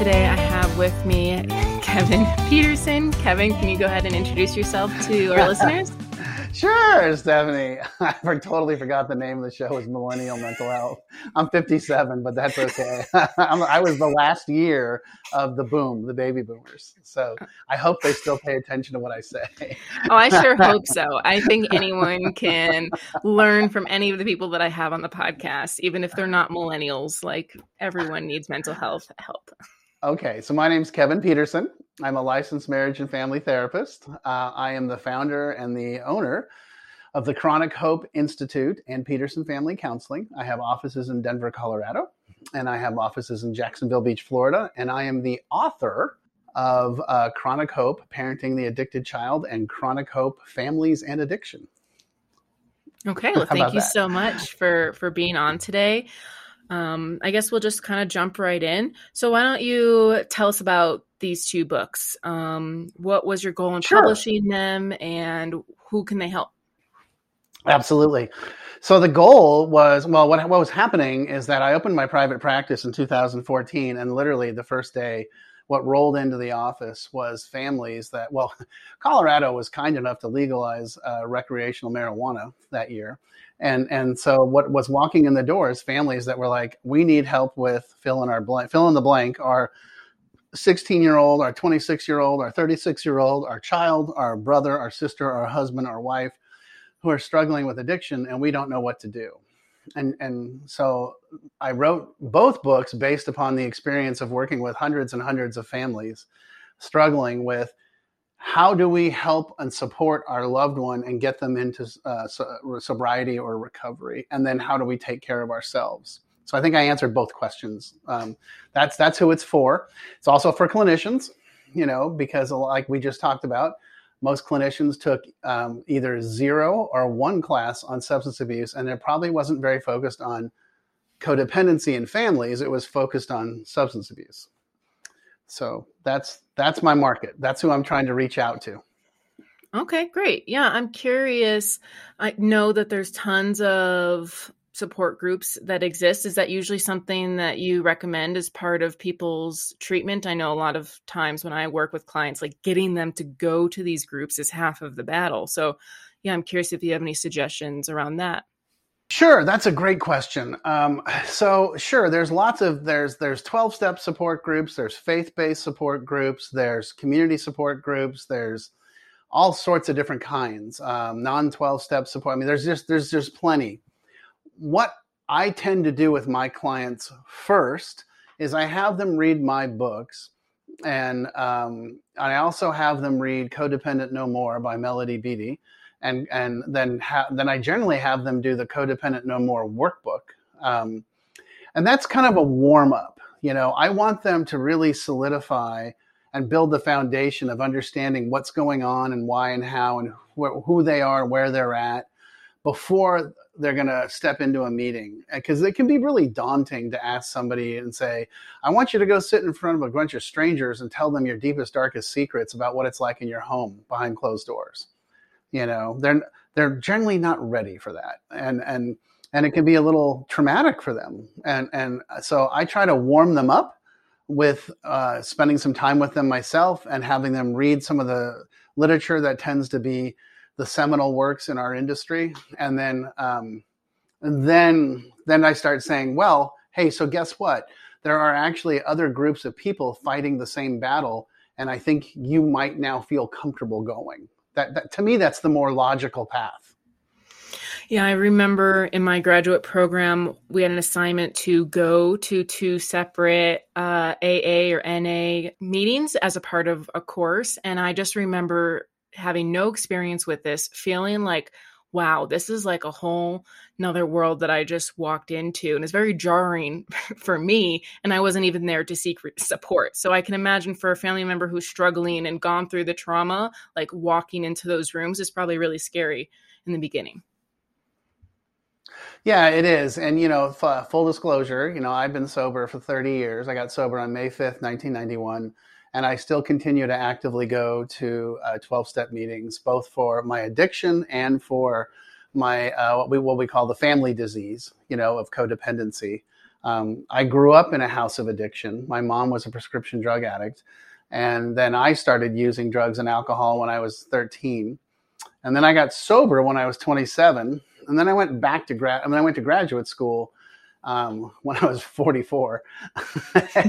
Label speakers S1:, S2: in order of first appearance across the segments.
S1: Today I have with me Kevin Peterson. Kevin, can you go ahead and introduce yourself to our listeners?
S2: Sure, Stephanie. I totally forgot the name of the show was Millennial Mental Health. I'm 57, but that's okay. i was the last year of the boom, the baby boomers. So I hope they still pay attention to what I say.
S1: Oh, I sure hope so. I think anyone can learn from any of the people that I have on the podcast, even if they're not millennials. Like everyone needs mental health help.
S2: Okay, so my name is Kevin Peterson. I'm a licensed marriage and family therapist. Uh, I am the founder and the owner of the Chronic Hope Institute and Peterson Family Counseling. I have offices in Denver, Colorado, and I have offices in Jacksonville Beach, Florida. And I am the author of uh, Chronic Hope Parenting the Addicted Child and Chronic Hope Families and Addiction.
S1: Okay, well, thank you that? so much for for being on today. Um, I guess we'll just kind of jump right in. So, why don't you tell us about these two books? Um, what was your goal in sure. publishing them, and who can they help?
S2: Absolutely. So the goal was well, what what was happening is that I opened my private practice in 2014, and literally the first day, what rolled into the office was families that well, Colorado was kind enough to legalize uh, recreational marijuana that year, and and so what was walking in the door is families that were like we need help with fill in our blank fill in the blank. Our 16 year old our 26 year old our 36 year old our child our brother our sister our husband our wife who are struggling with addiction and we don't know what to do and and so i wrote both books based upon the experience of working with hundreds and hundreds of families struggling with how do we help and support our loved one and get them into uh, sobriety or recovery? And then how do we take care of ourselves? So i think i answered both questions. Um, that's that's who it's for. It's also for clinicians you know because like we just talked about most clinicians took um, either zero or one class on substance abuse and it probably wasn't very focused on codependency in families it was focused on substance abuse so that's that's my market. That's who I'm trying to reach out to.
S1: Okay, great. Yeah, I'm curious. I know that there's tons of support groups that exist. Is that usually something that you recommend as part of people's treatment? I know a lot of times when I work with clients, like getting them to go to these groups is half of the battle. So, yeah, I'm curious if you have any suggestions around that.
S2: Sure, that's a great question. Um, so, sure, there's lots of there's there's 12 step support groups, there's faith based support groups, there's community support groups, there's all sorts of different kinds. Um, non 12 step support. I mean, there's just there's just plenty. What I tend to do with my clients first is I have them read my books, and um, I also have them read Codependent No More by Melody Beattie and and then ha- then I generally have them do the codependent no more workbook, um, and that's kind of a warm up. You know, I want them to really solidify and build the foundation of understanding what's going on and why and how and wh- who they are, where they're at, before they're going to step into a meeting because it can be really daunting to ask somebody and say i want you to go sit in front of a bunch of strangers and tell them your deepest darkest secrets about what it's like in your home behind closed doors. You know they're they're generally not ready for that and and and it can be a little traumatic for them and and so i try to warm them up with uh, spending some time with them myself and having them read some of the literature that tends to be the seminal works in our industry and then um, and then then i start saying well hey so guess what there are actually other groups of people fighting the same battle and i think you might now feel comfortable going that, that to me, that's the more logical path.
S1: Yeah, I remember in my graduate program, we had an assignment to go to two separate uh, AA or NA meetings as a part of a course. And I just remember having no experience with this, feeling like wow, this is like a whole another world that I just walked into. And it's very jarring for me. And I wasn't even there to seek support. So I can imagine for a family member who's struggling and gone through the trauma, like walking into those rooms is probably really scary in the beginning.
S2: Yeah, it is. And, you know, f- full disclosure, you know, I've been sober for 30 years. I got sober on May 5th, 1991 and I still continue to actively go to 12 uh, step meetings, both for my addiction and for my uh, what we what we call the family disease, you know, of codependency. Um, I grew up in a house of addiction. My mom was a prescription drug addict. And then I started using drugs and alcohol when I was 13. And then I got sober when I was 27. And then I went back to grad. I mean, I went to graduate school um, when I was 44.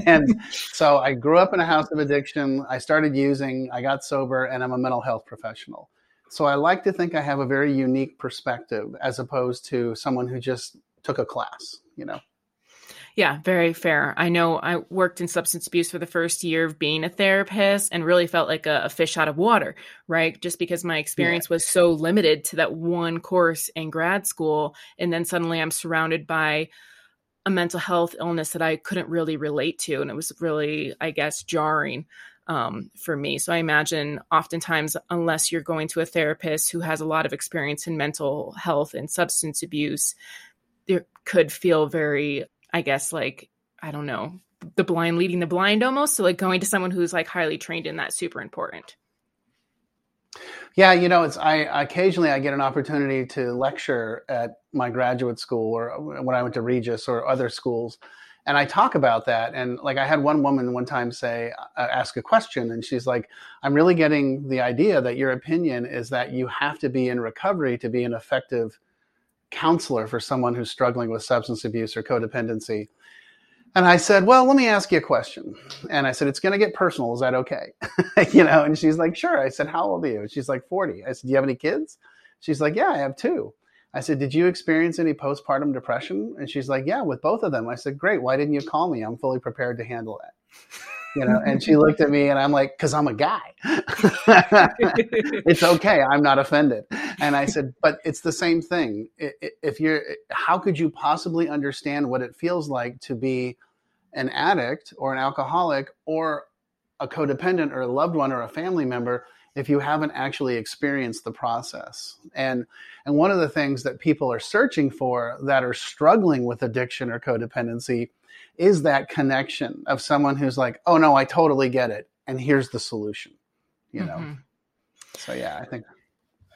S2: and so I grew up in a house of addiction. I started using, I got sober, and I'm a mental health professional. So I like to think I have a very unique perspective as opposed to someone who just took a class, you know?
S1: Yeah, very fair. I know I worked in substance abuse for the first year of being a therapist and really felt like a, a fish out of water, right? Just because my experience yeah. was so limited to that one course in grad school. And then suddenly I'm surrounded by a mental health illness that I couldn't really relate to. And it was really, I guess, jarring um, for me. So I imagine oftentimes, unless you're going to a therapist who has a lot of experience in mental health and substance abuse, there could feel very, I guess, like, I don't know, the blind leading the blind almost. So, like, going to someone who's like highly trained in that super important.
S2: Yeah, you know, it's I occasionally I get an opportunity to lecture at my graduate school or when I went to Regis or other schools, and I talk about that. And like I had one woman one time say, uh, ask a question, and she's like, "I'm really getting the idea that your opinion is that you have to be in recovery to be an effective counselor for someone who's struggling with substance abuse or codependency." And I said, Well, let me ask you a question. And I said, It's going to get personal. Is that okay? you know, and she's like, Sure. I said, How old are you? She's like, 40. I said, Do you have any kids? She's like, Yeah, I have two. I said, Did you experience any postpartum depression? And she's like, Yeah, with both of them. I said, Great. Why didn't you call me? I'm fully prepared to handle that. You know, and she looked at me and I'm like, Because I'm a guy. it's okay. I'm not offended. And I said, But it's the same thing. If you're, how could you possibly understand what it feels like to be an addict or an alcoholic or a codependent or a loved one or a family member if you haven't actually experienced the process. And and one of the things that people are searching for that are struggling with addiction or codependency is that connection of someone who's like, "Oh no, I totally get it and here's the solution." You know. Mm-hmm. So yeah, I think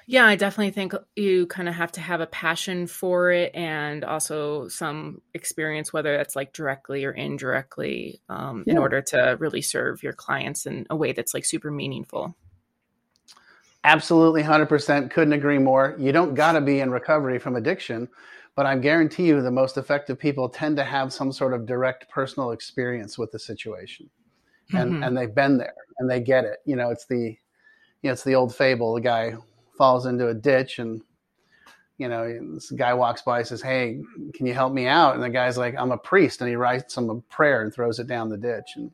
S1: yeah, I definitely think you kind of have to have a passion for it and also some experience, whether that's like directly or indirectly, um, yeah. in order to really serve your clients in a way that's like super meaningful.
S2: Absolutely, 100%. Couldn't agree more. You don't got to be in recovery from addiction, but I guarantee you the most effective people tend to have some sort of direct personal experience with the situation. And, mm-hmm. and they've been there and they get it. You know, it's the, you know, it's the old fable, the guy falls into a ditch and you know this guy walks by and says hey can you help me out and the guy's like i'm a priest and he writes him a prayer and throws it down the ditch and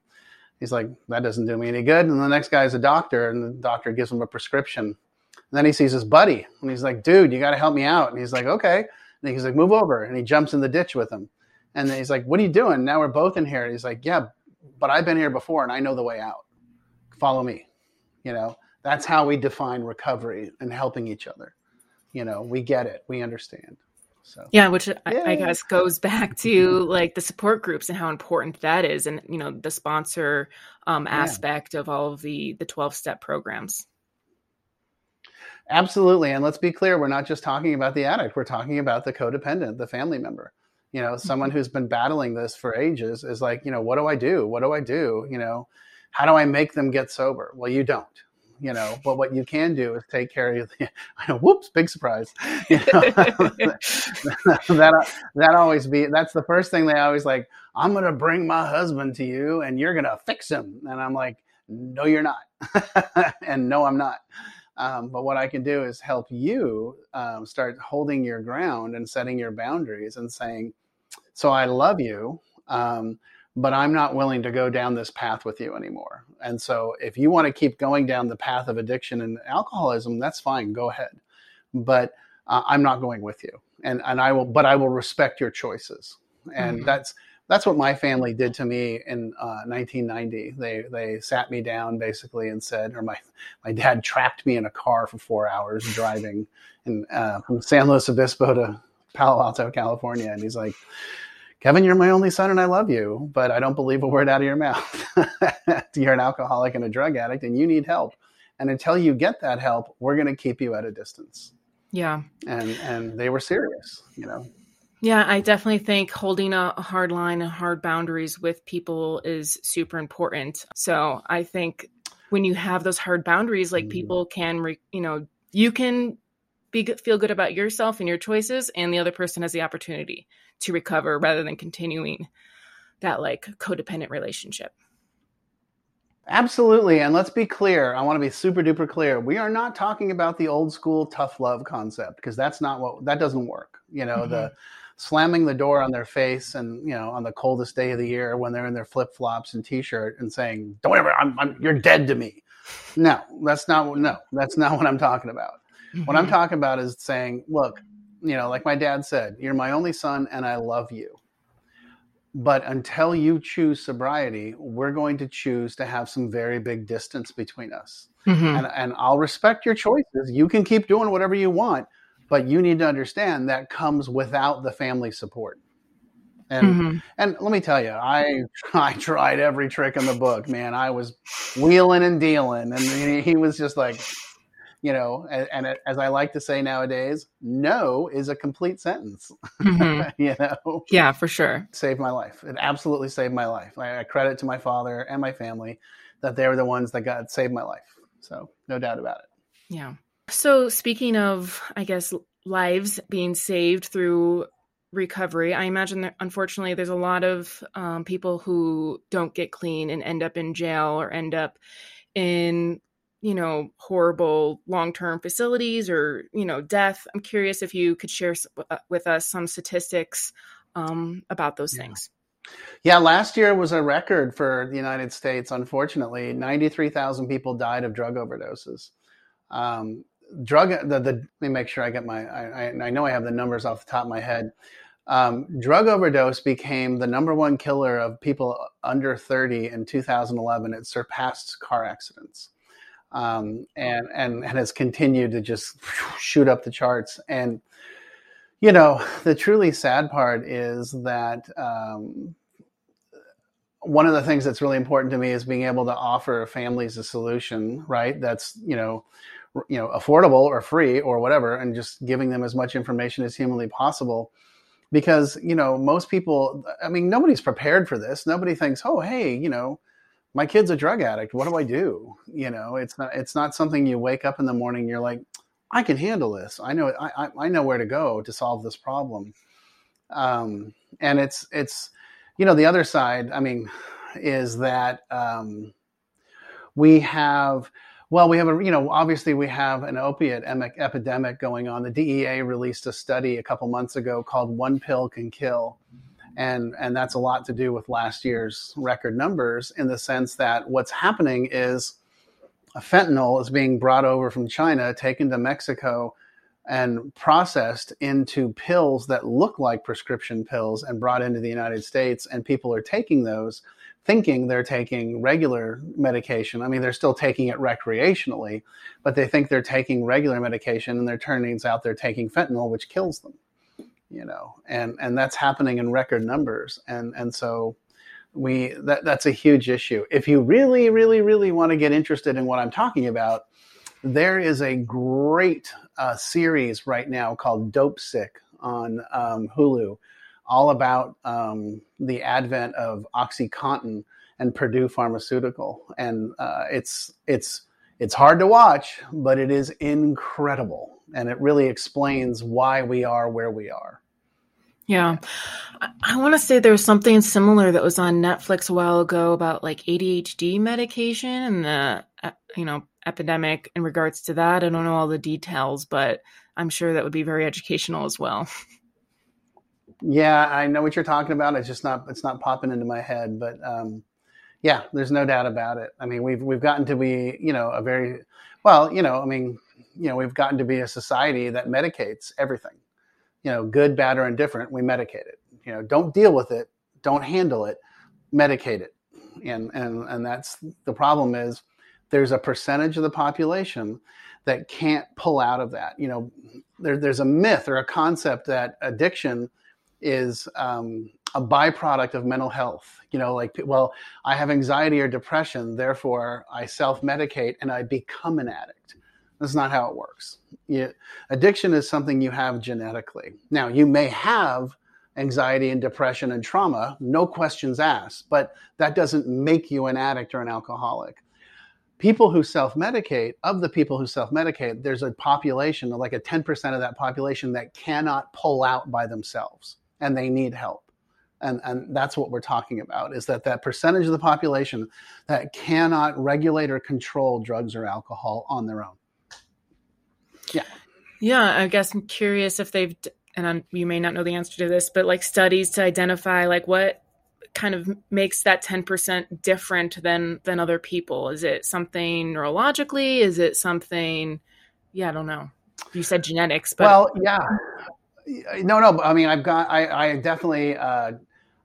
S2: he's like that doesn't do me any good. And the next guy's a doctor and the doctor gives him a prescription. And then he sees his buddy and he's like dude you got to help me out. And he's like okay. And he's like move over. And he jumps in the ditch with him. And then he's like what are you doing? Now we're both in here. And he's like yeah but i've been here before and i know the way out. Follow me. You know that's how we define recovery and helping each other. You know, we get it, we understand. So
S1: yeah, which. I, I, guess goes back to like the support groups and how important that is, and you know the sponsor um, aspect yeah. of all of the the twelve step programs.
S2: Absolutely, and let's be clear: we're not just talking about the addict; we're talking about the codependent, the family member. You know, someone mm-hmm. who's been battling this for ages is like, you know, what do I do? What do I do? You know, how do I make them get sober? Well, you don't you know, but what you can do is take care of the, I know, whoops, big surprise. You know, that, that always be, that's the first thing they always like, I'm to bring my husband to you and you're to fix him. And I'm like, no, you're not. and no, I'm not. Um, but what I can do is help you um, start holding your ground and setting your boundaries and saying, so I love you. Um, but I'm not willing to go down this path with you anymore. And so if you want to keep going down the path of addiction and alcoholism, that's fine, go ahead. But uh, I'm not going with you. And and I will but I will respect your choices. And mm-hmm. that's that's what my family did to me in uh, 1990. They they sat me down basically and said, or my my dad trapped me in a car for four hours driving in, uh, from San Luis Obispo to Palo Alto, California, and he's like, Kevin, you're my only son and I love you, but I don't believe a word out of your mouth. you're an alcoholic and a drug addict and you need help. And until you get that help, we're going to keep you at a distance.
S1: Yeah.
S2: And and they were serious, you know.
S1: Yeah, I definitely think holding a hard line and hard boundaries with people is super important. So I think when you have those hard boundaries, like mm-hmm. people can, re, you know, you can be feel good about yourself and your choices, and the other person has the opportunity to recover rather than continuing that like codependent relationship.
S2: Absolutely. And let's be clear. I want to be super duper clear. We are not talking about the old school tough love concept because that's not what that doesn't work. You know, mm-hmm. the slamming the door on their face and you know on the coldest day of the year when they're in their flip flops and t-shirt and saying don't ever I'm, I'm, you're dead to me no that's not no that's not what i'm talking about mm-hmm. what i'm mm-hmm. talking about is saying look you know like my dad said you're my only son and i love you but until you choose sobriety we're going to choose to have some very big distance between us mm-hmm. and, and i'll respect your choices you can keep doing whatever you want but you need to understand that comes without the family support and mm-hmm. and let me tell you i i tried every trick in the book man i was wheeling and dealing and he was just like you know and, and as i like to say nowadays no is a complete sentence mm-hmm. you know?
S1: Yeah for sure.
S2: Saved my life. It absolutely saved my life. I, I credit to my father and my family that they were the ones that got saved my life. So no doubt about it.
S1: Yeah. So, speaking of, I guess, lives being saved through recovery, I imagine that unfortunately there's a lot of um, people who don't get clean and end up in jail or end up in, you know, horrible long term facilities or, you know, death. I'm curious if you could share uh, with us some statistics um, about those yeah. things.
S2: Yeah, last year was a record for the United States. Unfortunately, 93,000 people died of drug overdoses. Um, drug the, the let me make sure I get my I, I know I have the numbers off the top of my head. Um, drug overdose became the number one killer of people under 30 in 2011. It surpassed car accidents. Um, and, and, and has continued to just shoot up the charts. And, you know, the truly sad part is that um, one of the things that's really important to me is being able to offer families a solution, right? That's, you know, you know affordable or free or whatever and just giving them as much information as humanly possible because you know most people i mean nobody's prepared for this nobody thinks oh hey you know my kid's a drug addict what do i do you know it's not it's not something you wake up in the morning you're like i can handle this i know i i know where to go to solve this problem um and it's it's you know the other side i mean is that um we have well, we have a, you know, obviously we have an opiate epidemic going on. The DEA released a study a couple months ago called One Pill Can Kill. And, and that's a lot to do with last year's record numbers in the sense that what's happening is fentanyl is being brought over from China, taken to Mexico, and processed into pills that look like prescription pills and brought into the United States. And people are taking those thinking they're taking regular medication. I mean, they're still taking it recreationally, but they think they're taking regular medication and they're turning out they're taking fentanyl, which kills them. You know, and and that's happening in record numbers, and and so we that that's a huge issue. If you really, really, really want to get interested in what I'm talking about, there is a great uh, series right now called Dopesick on um, Hulu all about um, the advent of OxyContin and Purdue Pharmaceutical, and uh, it's it's it's hard to watch, but it is incredible, and it really explains why we are where we are.
S1: Yeah. I, want to say there was something similar that was on Netflix a while ago about like ADHD medication and the, uh, you know, epidemic in regards to that. I don't know all the details, but I'm sure that would be very educational as well.
S2: Yeah, I know what you're talking about. It's just not it's not popping into my head, but um, yeah, there's no doubt about it. I mean, we've we've gotten to be you know a very well, you know, I mean, you know, we've gotten to be a society that medicates everything. You know, good, bad, or indifferent, we medicate it. You know, don't deal with it, don't handle it, medicate it, and and and that's the problem is there's a percentage of the population that can't pull out of that. You know, there, there's a myth or a concept that addiction is um, a byproduct of mental health. You know, like, well, I have anxiety or depression, therefore I self medicate and I become an addict. That's not how it works. You, addiction is something you have genetically. Now, you may have anxiety and depression and trauma, no questions asked. But that doesn't make you an addict or an alcoholic. People who self medicate, of the people who self medicate, there's a population, like a 10% of that population, that cannot pull out by themselves and they need help. And, and that's what we're talking about is that that percentage of the population that cannot regulate or control drugs or alcohol on their own.
S1: Yeah. Yeah, I guess I'm curious if they've and I'm, you may not know the answer to this, but like studies to identify like what kind of makes that 10% different than than other people. Is it something neurologically? Is it something yeah i don't know. You said genetics but
S2: well yeah. No no but i mean i've got i, I definitely uh,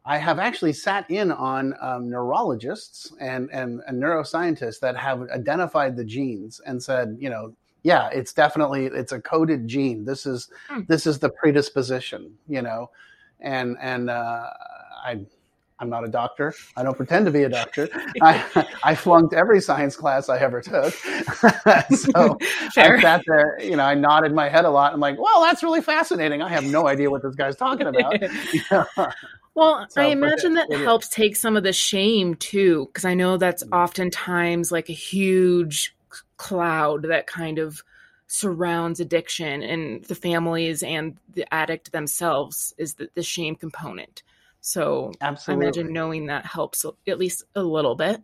S2: i have actually sat in on um, neurologists and, and and neuroscientists that have identified the genes and said you know yeah, it's definitely it's a coded gene. This is hmm. this is the predisposition, you know, and and uh, I. I'm not a doctor. I don't pretend to be a doctor. I, I flunked every science class I ever took. so Fair. I sat there, you know, I nodded my head a lot. I'm like, well, that's really fascinating. I have no idea what this guy's talking about.
S1: Well, so, I imagine that it, helps take some of the shame too, because I know that's mm. oftentimes like a huge cloud that kind of surrounds addiction and the families and the addict themselves is the, the shame component. So Absolutely. I imagine knowing that helps at least a little bit.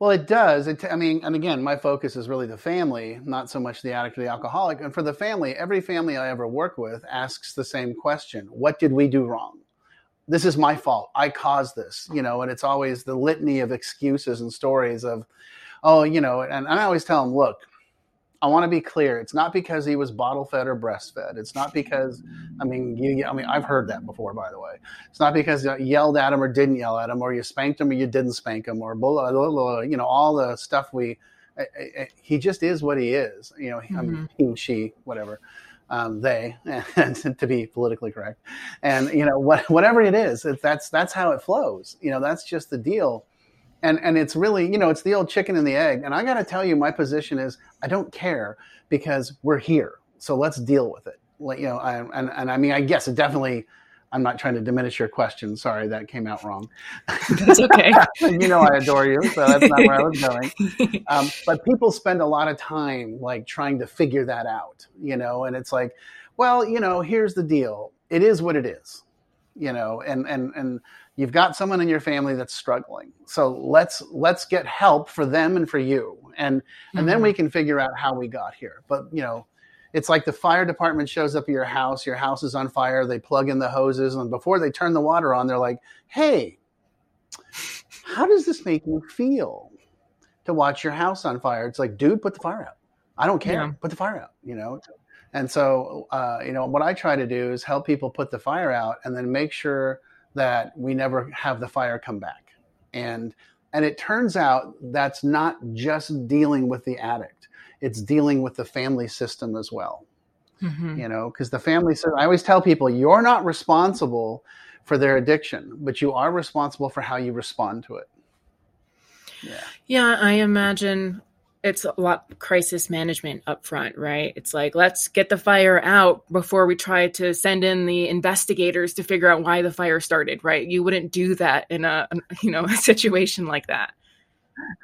S2: Well, it does. It, I mean, and again, my focus is really the family, not so much the addict or the alcoholic. And for the family, every family I ever work with asks the same question What did we do wrong? This is my fault. I caused this, you know, and it's always the litany of excuses and stories of, oh, you know, and, and I always tell them, look, I want to be clear. It's not because he was bottle fed or breastfed. It's not because, I mean, you, I mean, I've heard that before, by the way. It's not because you yelled at him or didn't yell at him, or you spanked him or you didn't spank him, or blah, blah, blah, you know, all the stuff we. I, I, he just is what he is. You know, mm-hmm. I mean, he, she, whatever. Um, they, and to be politically correct, and you know, what, whatever it is, that's that's how it flows. You know, that's just the deal and and it's really you know it's the old chicken and the egg. And i got to tell you my position is i don't care because we're here. So let's deal with it. Like you know I, and and i mean i guess it definitely i'm not trying to diminish your question. Sorry that came out wrong.
S1: That's okay.
S2: You know i adore you so that's not where i was going. Um, but people spend a lot of time like trying to figure that out you know? And it's like well you know here's the deal. It is what it is you know and and and you've got someone in your family that's struggling. So let's let's get help for them and for you. And and mm-hmm. then we can figure out how we got here. But you know it's like the fire department shows up at your house your house is on fire they plug in the hoses and before they turn the water on they're like hey how does this make you feel to watch your house on fire? It's like dude put the fire out. I don't care. Yeah. put the fire out you know and so uh, you know what i try to do is help people put the fire out and then make sure that we never have the fire come back. And and it turns out that's not just dealing with the addict; it's dealing with the family system as well. Mm-hmm. You know, because the family system. I always tell people, you're not responsible for their addiction, but you are responsible for how you respond to it.
S1: Yeah. Yeah, I imagine it's a lot crisis management up front, right? It's like let's get the fire out before we try to send in the investigators to figure out why the fire started, right? You wouldn't do that in a you know a situation like that.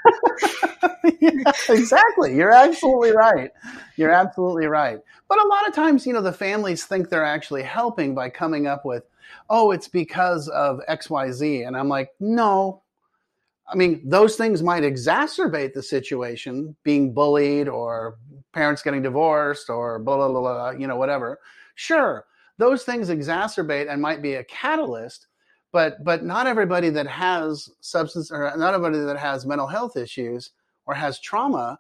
S2: yeah, exactly. You're absolutely right. You're absolutely right. But a lot of times, you know, the families think they're actually helping by coming up with, "Oh, it's because of XYZ." And I'm like, "No, I mean, those things might exacerbate the situation, being bullied or parents getting divorced or blah, blah, blah, blah, you know, whatever. Sure, those things exacerbate and might be a catalyst, but but not everybody that has substance or not everybody that has mental health issues or has trauma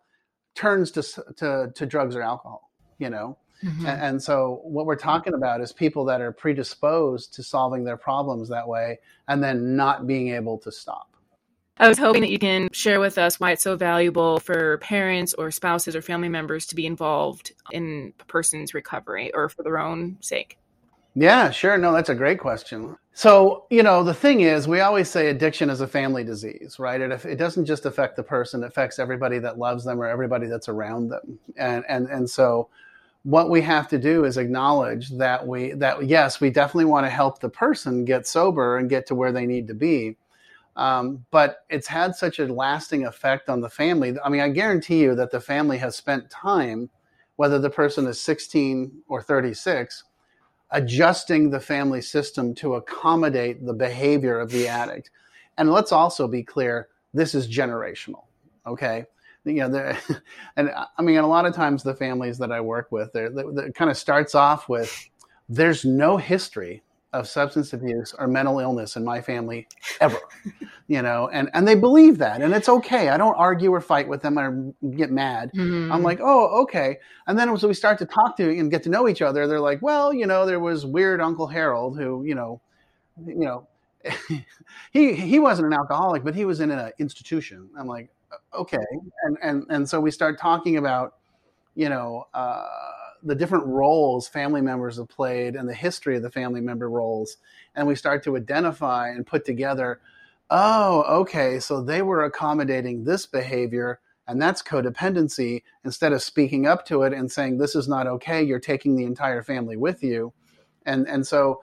S2: turns to to, to drugs or alcohol, you know. Mm-hmm. And, and so what we're talking about is people that are predisposed to solving their problems that way and then not being able to stop.
S1: I was hoping that you can share with us why it's so valuable for parents or spouses or family members to be involved in a person's recovery or for their own sake.
S2: Yeah, sure. No, that's a great question. So, you know, the thing is, we always say addiction is a family disease, right? It, it doesn't just affect the person, it affects everybody that loves them or everybody that's around them. And, and, and so what we have to do is acknowledge that we that yes we definitely want to help the person get sober and get to where they need to be um, but it's had such a lasting effect on the family. I mean i guarantee you that the family has spent time whether the person is 16 or 36 adjusting the family system to accommodate the behavior of the addict. And let's also be clear this is generational okay? You know, and I mean, a lot of times the families that I work with, they're, it kind of starts off with, there's no history of substance abuse or mental illness in my family ever, you know, and, and they believe that and it's okay. I don't argue or fight with them or get mad. Mm-hmm. I'm like, oh, okay. And then as we start to talk to and get to know each other, they're like, well, you know, there was weird Uncle Harold who, you know, you know, he he wasn't an alcoholic, but he was in an institution. I'm like, okay and and and so we start talking about you know uh, the different roles family members have played and the history of the family member roles and we start to identify and put together oh okay so they were accommodating this behavior and that's codependency instead of speaking up to it and saying this is not okay you're taking the entire family with you. And and so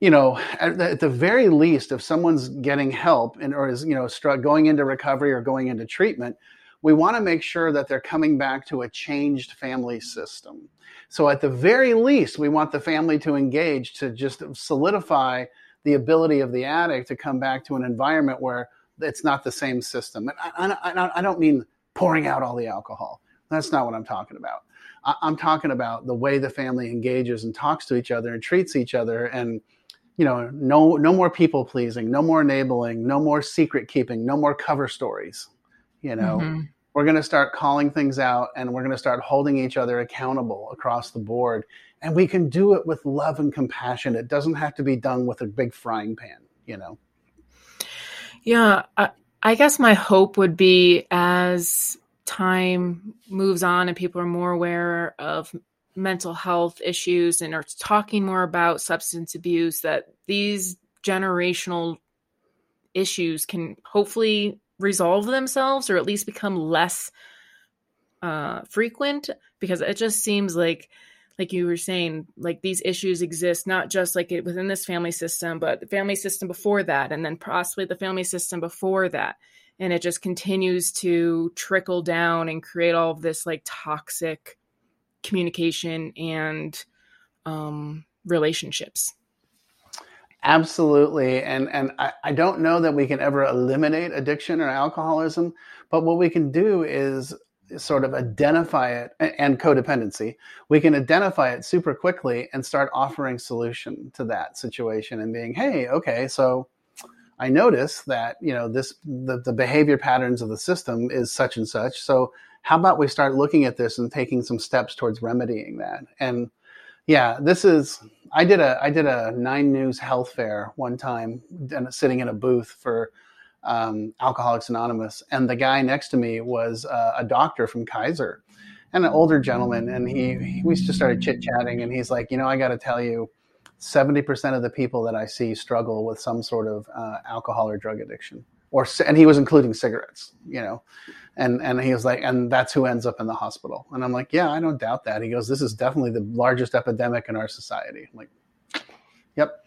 S2: you know, at the, at the, very least, if someone's getting help and or is you know going into recovery or going into treatment, we want to make sure that they're coming back to a changed family system. So at the very least, we want the family to engage to just solidify the ability of the addict to come back to an environment where it's not the same system. And I, I, I don't mean pouring out all the alcohol. That's not what I'm talking about. I, I'm talking about the way the family engages and talks to each other and treats each other and you know, no no more people pleasing, no more enabling, no more secret keeping, no more cover stories. You know, mm-hmm. we're going to start calling things out and we're going to start holding each other accountable across the board. And we can do it with love and compassion. It doesn't have to be done with a big frying pan, you know.
S1: Yeah, I, I guess my hope would be as time moves on and people are more aware of mental health issues and are talking more about substance abuse that these generational issues can hopefully resolve themselves or at least become less uh, frequent because it just seems like like you were saying like these issues exist not just like it within this family system but the family system before that and then possibly the family system before that and it just continues to trickle down and create all of this like toxic communication and um, relationships.
S2: Absolutely. And and I, I don't know that we can ever eliminate addiction or alcoholism, but what we can do is sort of identify it and codependency. We can identify it super quickly and start offering solution to that situation and being, hey, okay, so I notice that, you know, this the, the behavior patterns of the system is such and such. So how about we start looking at this and taking some steps towards remedying that? And yeah, this is I did a I did a Nine News health fair one time, sitting in a booth for um, Alcoholics Anonymous, and the guy next to me was uh, a doctor from Kaiser, and an older gentleman, and he, we just started chit chatting, and he's like, you know, I got to tell you. 70% of the people that I see struggle with some sort of uh, alcohol or drug addiction or and he was including cigarettes, you know, and and he was like, and that's who ends up in the hospital. And I'm like, yeah, I don't doubt that. He goes, this is definitely the largest epidemic in our society. I'm like, yep.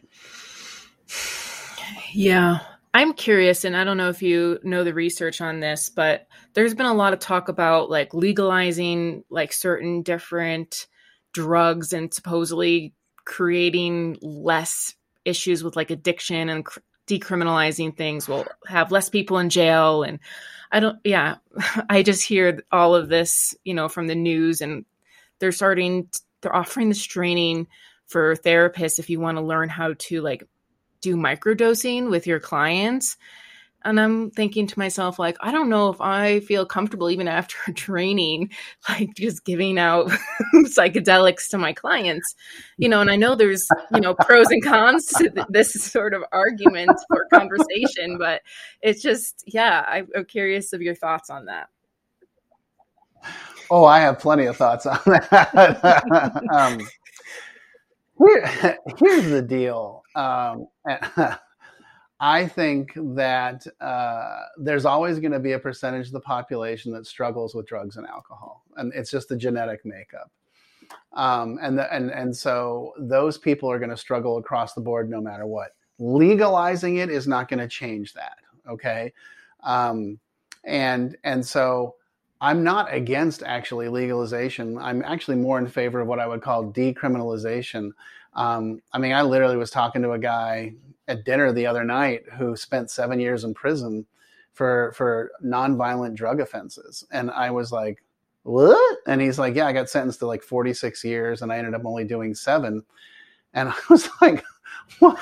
S1: Yeah. I'm curious, and I don't know if you know the research on this, but there's been a lot of talk about like legalizing like certain different drugs and supposedly creating less issues with like addiction and decriminalizing things will have less people in jail and i don't yeah i just hear all of this you know from the news and they're starting they're offering this training for therapists if you want to learn how to like do microdosing with your clients and i'm thinking to myself like i don't know if i feel comfortable even after training like just giving out psychedelics to my clients you know and i know there's you know pros and cons to this sort of argument or conversation but it's just yeah I, i'm curious of your thoughts on that.
S2: Oh i have plenty of thoughts on that. Um, here, here's the deal um, I think that uh, there's always going to be a percentage of the population that struggles with drugs and alcohol, and it's just the genetic makeup. Um, and, the, and, and so those people are going to struggle across the board no matter what. Legalizing it is not going to change that. Okay. Um, and, and so I'm not against actually legalization. I'm actually more in favor of what I would call decriminalization. Um, I mean, I literally was talking to a guy at dinner the other night who spent seven years in prison for for nonviolent drug offenses, and I was like, "What?" And he's like, "Yeah, I got sentenced to like 46 years, and I ended up only doing seven. And I was like, "What?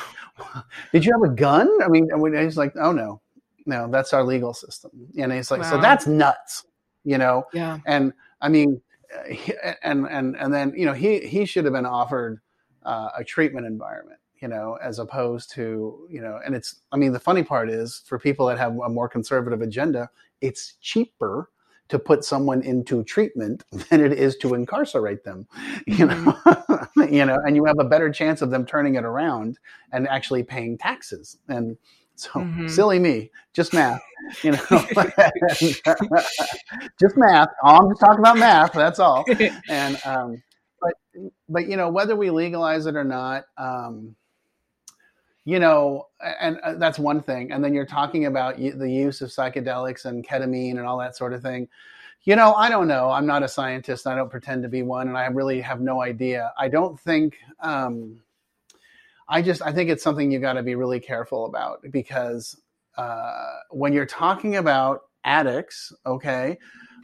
S2: Did you have a gun?" I mean, he's like, "Oh no, no, that's our legal system." And he's like, wow. "So that's nuts," you know?
S1: Yeah.
S2: And I mean, and and and then you know he he should have been offered uh, a treatment environment you know, as opposed to, you know, and it's, I mean, the funny part is for people that have a more conservative agenda, it's cheaper to put someone into treatment than it is to incarcerate them, you know, mm-hmm. you know, and you have a better chance of them turning it around and actually paying taxes. And so mm-hmm. silly me, just math, you know, just math. I'm just talking about math. That's all. And, um, but, but, you know, whether we legalize it or not, um, you know, and uh, that's one thing. And then you're talking about the use of psychedelics and ketamine and all that sort of thing. You know, I don't know. I'm not a scientist. I don't pretend to be one, and I really have no idea. I don't think. Um, I just I think it's something you got to be really careful about because uh, when you're talking about addicts, okay,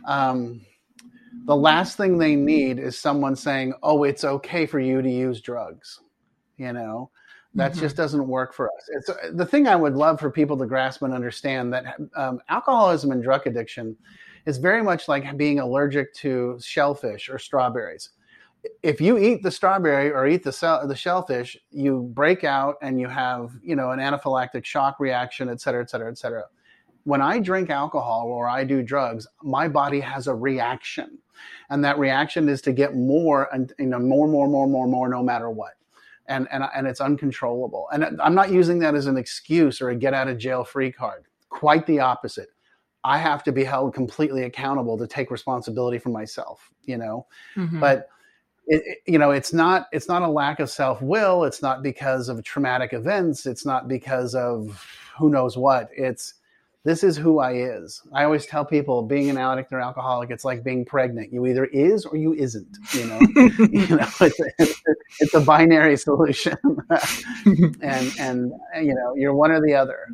S2: um, the last thing they need is someone saying, "Oh, it's okay for you to use drugs," you know that mm-hmm. just doesn't work for us. It's uh, the thing I would love for people to grasp and understand that um, alcoholism and drug addiction is very much like being allergic to shellfish or strawberries. If you eat the strawberry or eat the the shellfish, you break out and you have you know an anaphylactic shock reaction, et cetera, et cetera, et cetera. When I drink alcohol or I do drugs, my body has a reaction, and that reaction is to get more and you know more, more, more, more, more, no matter what and and and it's uncontrollable. And I'm not using that as an excuse or a get out of jail free card. Quite the opposite. I have to be held completely accountable to take responsibility for myself. You know, mm-hmm. but. It, it, you know it's not it's not a lack of self-will it's not because of traumatic events it's not because of who knows what it's this is who I is. I always tell people being an addict or alcoholic, it's like being pregnant. You either is or you isn't. You know, you know, it's, it's, it's a binary solution, and and you know, you're one or the other.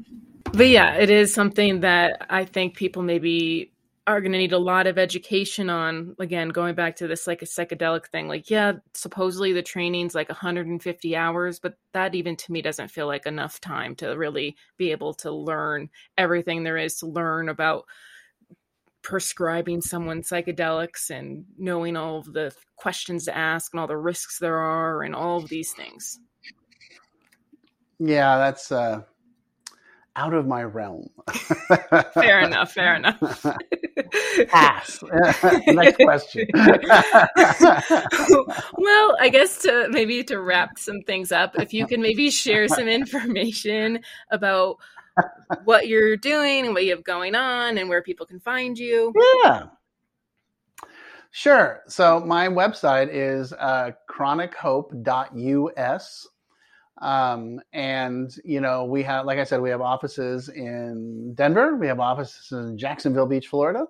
S1: But yeah, it is something that I think people maybe are going to need a lot of education on again going back to this like a psychedelic thing like yeah supposedly the training's like 150 hours but that even to me doesn't feel like enough time to really be able to learn everything there is to learn about prescribing someone psychedelics and knowing all of the questions to ask and all the risks there are and all of these things.
S2: Yeah that's uh out of my realm.
S1: fair enough. Fair enough.
S2: Pass. Next question.
S1: well, I guess to maybe to wrap some things up, if you can maybe share some information about what you're doing and what you have going on and where people can find you.
S2: Yeah. Sure. So my website is uh, chronichope.us. Um, and you know, we have, like I said, we have offices in Denver. We have offices in Jacksonville Beach, Florida.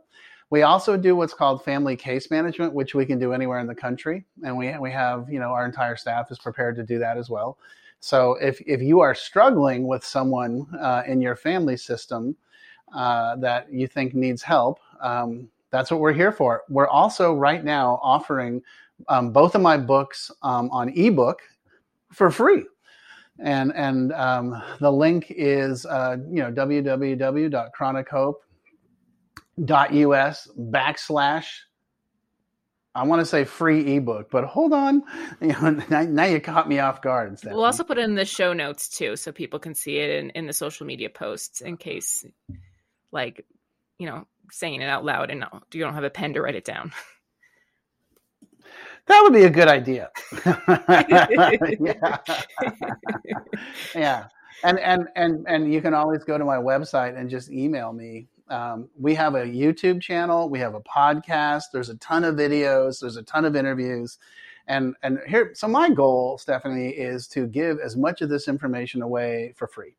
S2: We also do what's called family case management, which we can do anywhere in the country, and we we have you know our entire staff is prepared to do that as well. So if if you are struggling with someone uh, in your family system uh, that you think needs help, um, that's what we're here for. We're also right now offering um, both of my books um, on ebook for free and and um, the link is uh, you know www.chronichope.us backslash I want to say free ebook, but hold on. You know, now, now you caught me off guard.
S1: Stephanie. We'll also put it in the show notes too, so people can see it in, in the social media posts in case, like, you know, saying it out loud and you don't have a pen to write it down.
S2: That would be a good idea. yeah. yeah. And, and, and, and you can always go to my website and just email me. Um, we have a YouTube channel. We have a podcast. There's a ton of videos. There's a ton of interviews. And and here, so my goal, Stephanie, is to give as much of this information away for free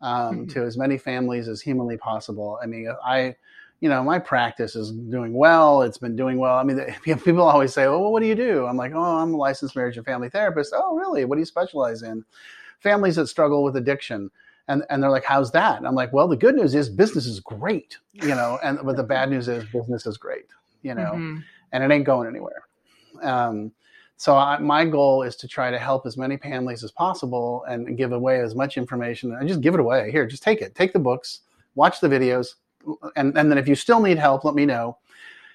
S2: um, mm-hmm. to as many families as humanly possible. I mean, I, you know, my practice is doing well. It's been doing well. I mean, people always say, "Oh, well, what do you do?" I'm like, "Oh, I'm a licensed marriage and family therapist." Oh, really? What do you specialize in? Families that struggle with addiction. And, and they're like, how's that? And I'm like, well, the good news is business is great, you know, and but the bad news is business is great, you know, mm-hmm. and it ain't going anywhere. Um, so I, my goal is to try to help as many families as possible and give away as much information. I just give it away. Here, just take it. Take the books, watch the videos, and, and then if you still need help, let me know.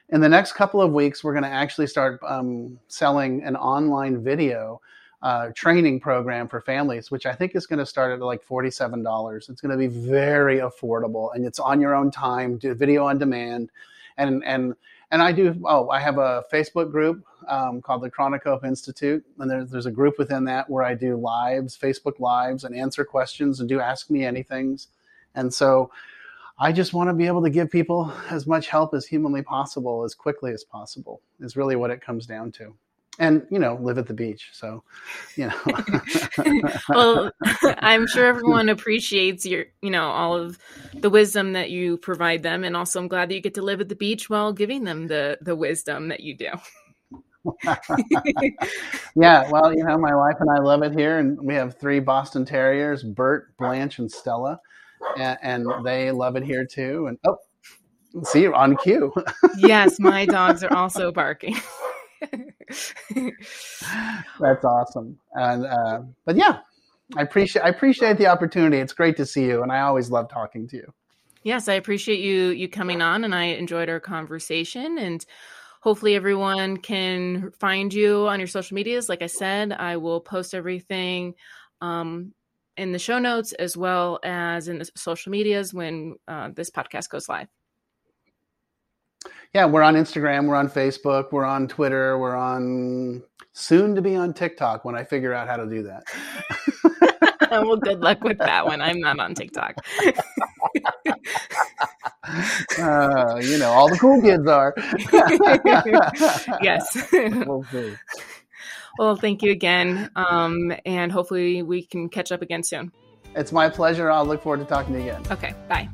S2: In the next couple of weeks, we're going to actually start um, selling an online video uh, training program for families, which I think is going to start at like $47. It's going to be very affordable and it's on your own time, do video on demand. And, and and I do. Oh, I have a Facebook group um, called the Chronic Hope Institute, and there's there's a group within that where I do lives, Facebook lives, and answer questions and do Ask Me Anything's. And so, I just want to be able to give people as much help as humanly possible, as quickly as possible. Is really what it comes down to. And you know live at the beach so you
S1: know. Well i'm sure everyone appreciates your you know all of the wisdom that you provide them and also i'm glad that you get to live at the beach while giving them the the wisdom that you do.
S2: Yeah well you know my wife and i love it here and we have three boston terriers bert blanche and stella and, and they love it here too and oh see you on cue
S1: yes my dogs are also barking
S2: That's awesome. And uh, but yeah, I appreciate I appreciate the opportunity. It's great to see you, and I always love talking to you.
S1: Yes, I appreciate you you coming on, and I enjoyed our conversation. And hopefully, everyone can find you on your social medias. Like I said, I will post everything um, in the show notes as well as in the social medias when uh, this podcast goes live
S2: yeah, we're on Instagram, we're on Facebook, we're on Twitter, we're on soon to be on TikTok when I figure out how to do that.
S1: well, good luck with that one. I'm not on TikTok.
S2: uh, you know, all the cool kids are.
S1: yes. We'll, well, thank you again. Um, and hopefully we can catch up again soon.
S2: It's my pleasure. I'll look forward to talking to you again.
S1: Okay. Bye.